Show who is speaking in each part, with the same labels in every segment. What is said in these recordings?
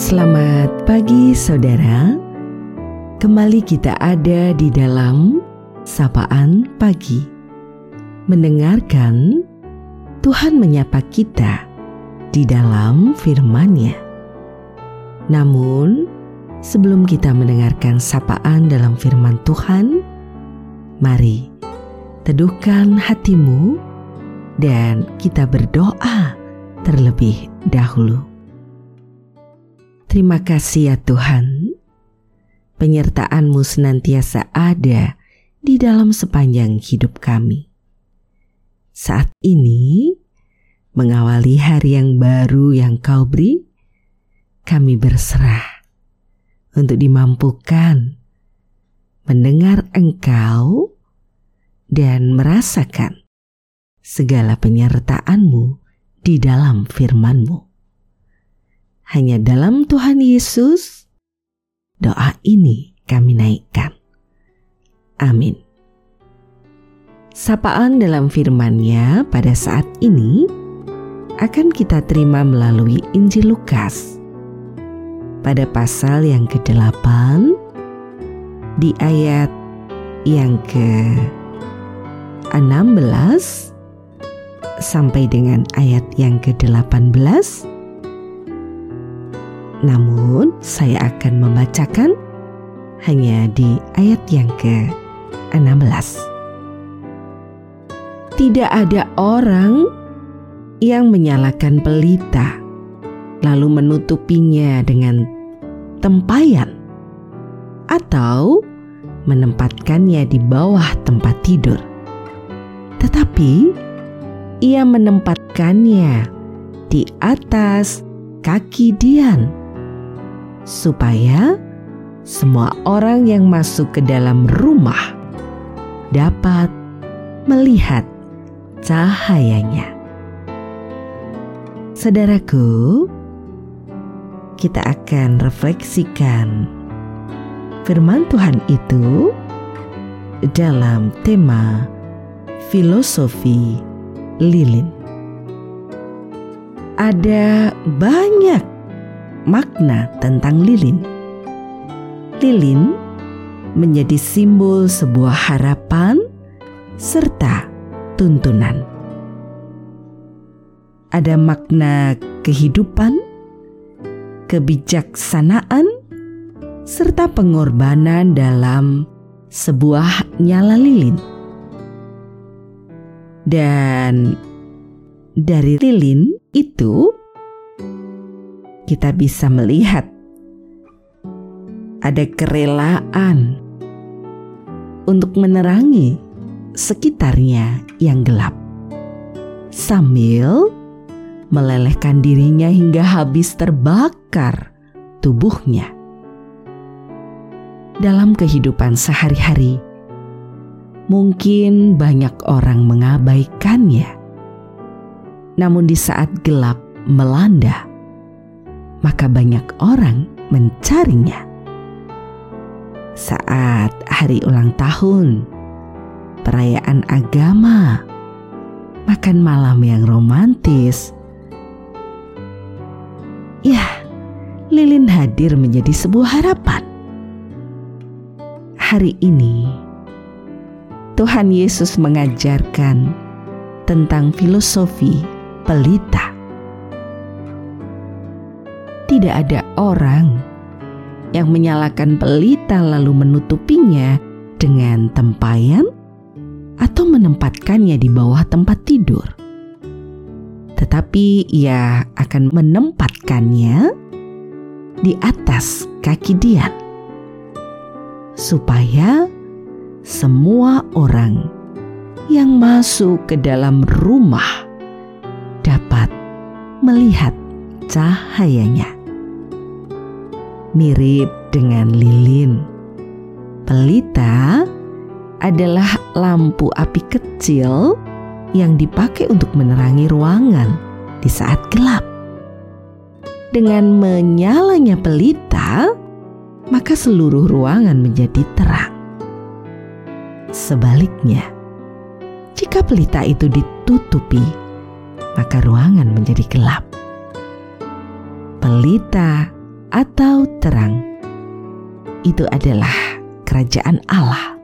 Speaker 1: Selamat pagi saudara Kembali kita ada di dalam Sapaan Pagi Mendengarkan Tuhan menyapa kita di dalam firman-Nya. Namun, sebelum kita mendengarkan sapaan dalam firman Tuhan, mari teduhkan hatimu dan kita berdoa terlebih dahulu. Terima kasih ya Tuhan, penyertaan-Mu senantiasa ada di dalam sepanjang hidup kami. Saat ini, mengawali hari yang baru yang Kau beri, kami berserah untuk dimampukan mendengar Engkau dan merasakan segala penyertaan-Mu di dalam firman-Mu. Hanya dalam Tuhan Yesus, doa ini kami naikkan. Amin. Sapaan dalam firman-Nya pada saat ini akan kita terima melalui Injil Lukas. Pada pasal yang ke-8 di ayat yang ke-16 sampai dengan ayat yang ke-18 namun saya akan membacakan hanya di ayat yang ke-16. Tidak ada orang yang menyalakan pelita lalu menutupinya dengan tempayan atau menempatkannya di bawah tempat tidur. Tetapi ia menempatkannya di atas kaki Dian supaya semua orang yang masuk ke dalam rumah dapat melihat cahayanya. Saudaraku, kita akan refleksikan firman Tuhan itu dalam tema filosofi lilin. Ada banyak makna tentang lilin. Lilin menjadi simbol sebuah harapan serta tuntunan. Ada makna kehidupan, kebijaksanaan, serta pengorbanan dalam sebuah nyala lilin. Dan dari lilin itu kita bisa melihat ada kerelaan untuk menerangi sekitarnya yang gelap, sambil melelehkan dirinya hingga habis terbakar tubuhnya. Dalam kehidupan sehari-hari, mungkin banyak orang mengabaikannya, namun di saat gelap melanda maka banyak orang mencarinya. Saat hari ulang tahun, perayaan agama, makan malam yang romantis, ya, lilin hadir menjadi sebuah harapan. Hari ini, Tuhan Yesus mengajarkan tentang filosofi pelita tidak ada orang yang menyalakan pelita lalu menutupinya dengan tempayan atau menempatkannya di bawah tempat tidur. Tetapi ia akan menempatkannya di atas kaki Dian supaya semua orang yang masuk ke dalam rumah dapat melihat cahayanya mirip dengan lilin. Pelita adalah lampu api kecil yang dipakai untuk menerangi ruangan di saat gelap. Dengan menyalanya pelita, maka seluruh ruangan menjadi terang. Sebaliknya, jika pelita itu ditutupi, maka ruangan menjadi gelap. Pelita atau terang. Itu adalah kerajaan Allah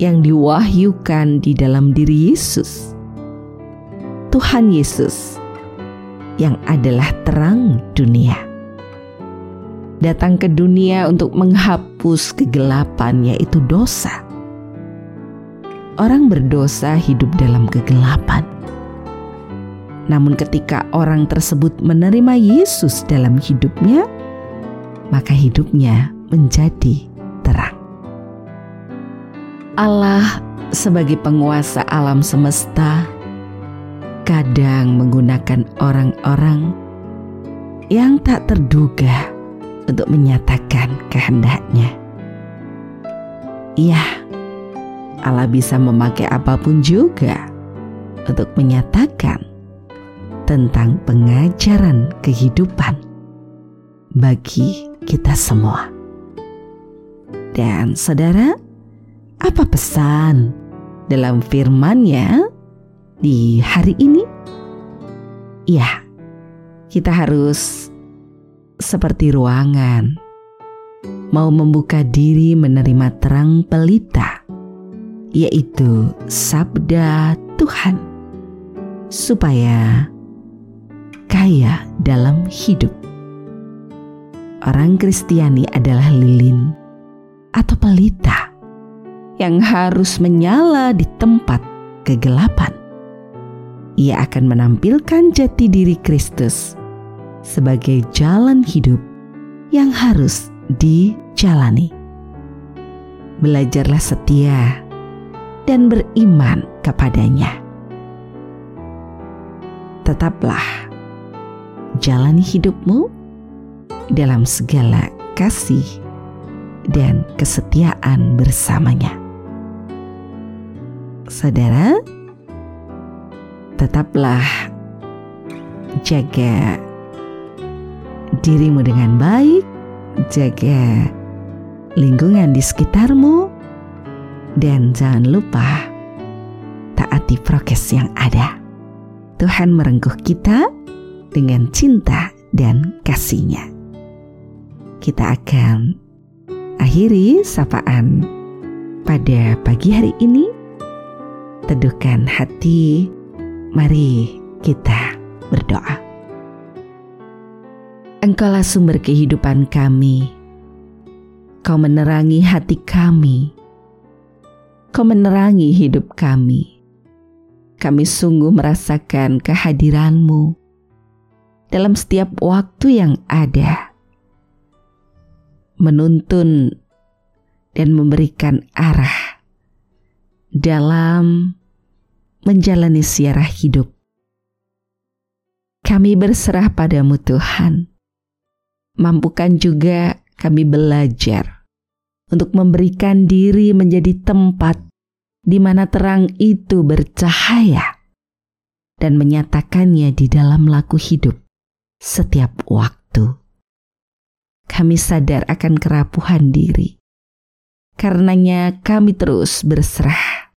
Speaker 1: yang diwahyukan di dalam diri Yesus. Tuhan Yesus yang adalah terang dunia. Datang ke dunia untuk menghapus kegelapan yaitu dosa. Orang berdosa hidup dalam kegelapan. Namun ketika orang tersebut menerima Yesus dalam hidupnya, maka hidupnya menjadi terang. Allah sebagai penguasa alam semesta kadang menggunakan orang-orang yang tak terduga untuk menyatakan kehendaknya. Iya, Allah bisa memakai apa pun juga untuk menyatakan tentang pengajaran kehidupan bagi kita semua. Dan saudara, apa pesan dalam firman-Nya di hari ini? Ya, kita harus seperti ruangan, mau membuka diri menerima terang pelita, yaitu sabda Tuhan, supaya kaya dalam hidup. Orang Kristiani adalah lilin atau pelita yang harus menyala di tempat kegelapan ia akan menampilkan jati diri Kristus sebagai jalan hidup yang harus dijalani. Belajarlah setia dan beriman kepadanya. Tetaplah jalani hidupmu dalam segala kasih dan kesetiaan bersamanya. Saudara, tetaplah jaga dirimu dengan baik, jaga lingkungan di sekitarmu, dan jangan lupa taati prokes yang ada. Tuhan merengkuh kita dengan cinta dan kasihnya. Kita akan akhiri sapaan pada pagi hari ini. Teduhkan hati Mari kita berdoa. Engkaulah sumber kehidupan kami. Kau menerangi hati kami. Kau menerangi hidup kami. Kami sungguh merasakan kehadiranmu dalam setiap waktu yang ada. Menuntun dan memberikan arah dalam menjalani siarah hidup. Kami berserah padamu Tuhan. Mampukan juga kami belajar untuk memberikan diri menjadi tempat di mana terang itu bercahaya dan menyatakannya di dalam laku hidup setiap waktu. Kami sadar akan kerapuhan diri. Karenanya kami terus berserah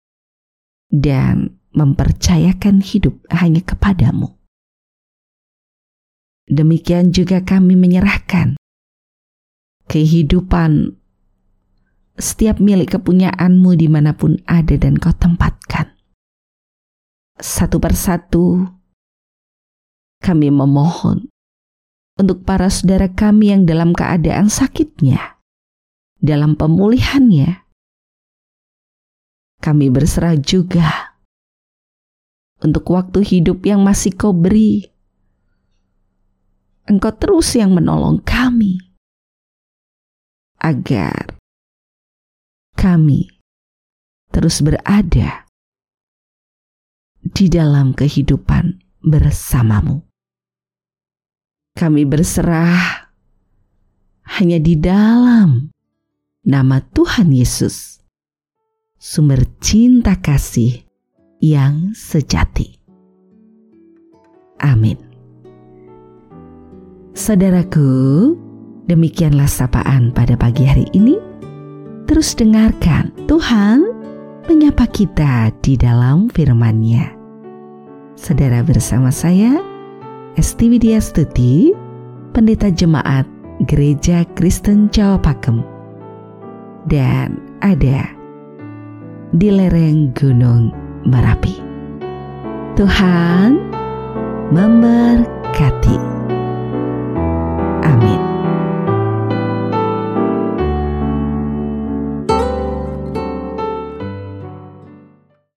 Speaker 1: dan mempercayakan hidup hanya kepadamu. Demikian juga kami menyerahkan kehidupan setiap milik kepunyaanmu di mana pun ada dan kau tempatkan. Satu persatu kami memohon untuk para saudara kami yang dalam keadaan sakitnya, dalam pemulihannya. Kami berserah juga untuk waktu hidup yang masih kau beri. Engkau terus yang menolong kami agar kami terus berada di dalam kehidupan bersamamu. Kami berserah hanya di dalam nama Tuhan Yesus, sumber cinta kasih yang sejati. Amin. Saudaraku, demikianlah sapaan pada pagi hari ini. Terus dengarkan Tuhan menyapa kita di dalam firman-Nya. Saudara bersama saya, Esti Widya Pendeta Jemaat Gereja Kristen Jawa Pakem dan ada di lereng Gunung Merapi. Tuhan memberkati. Amin.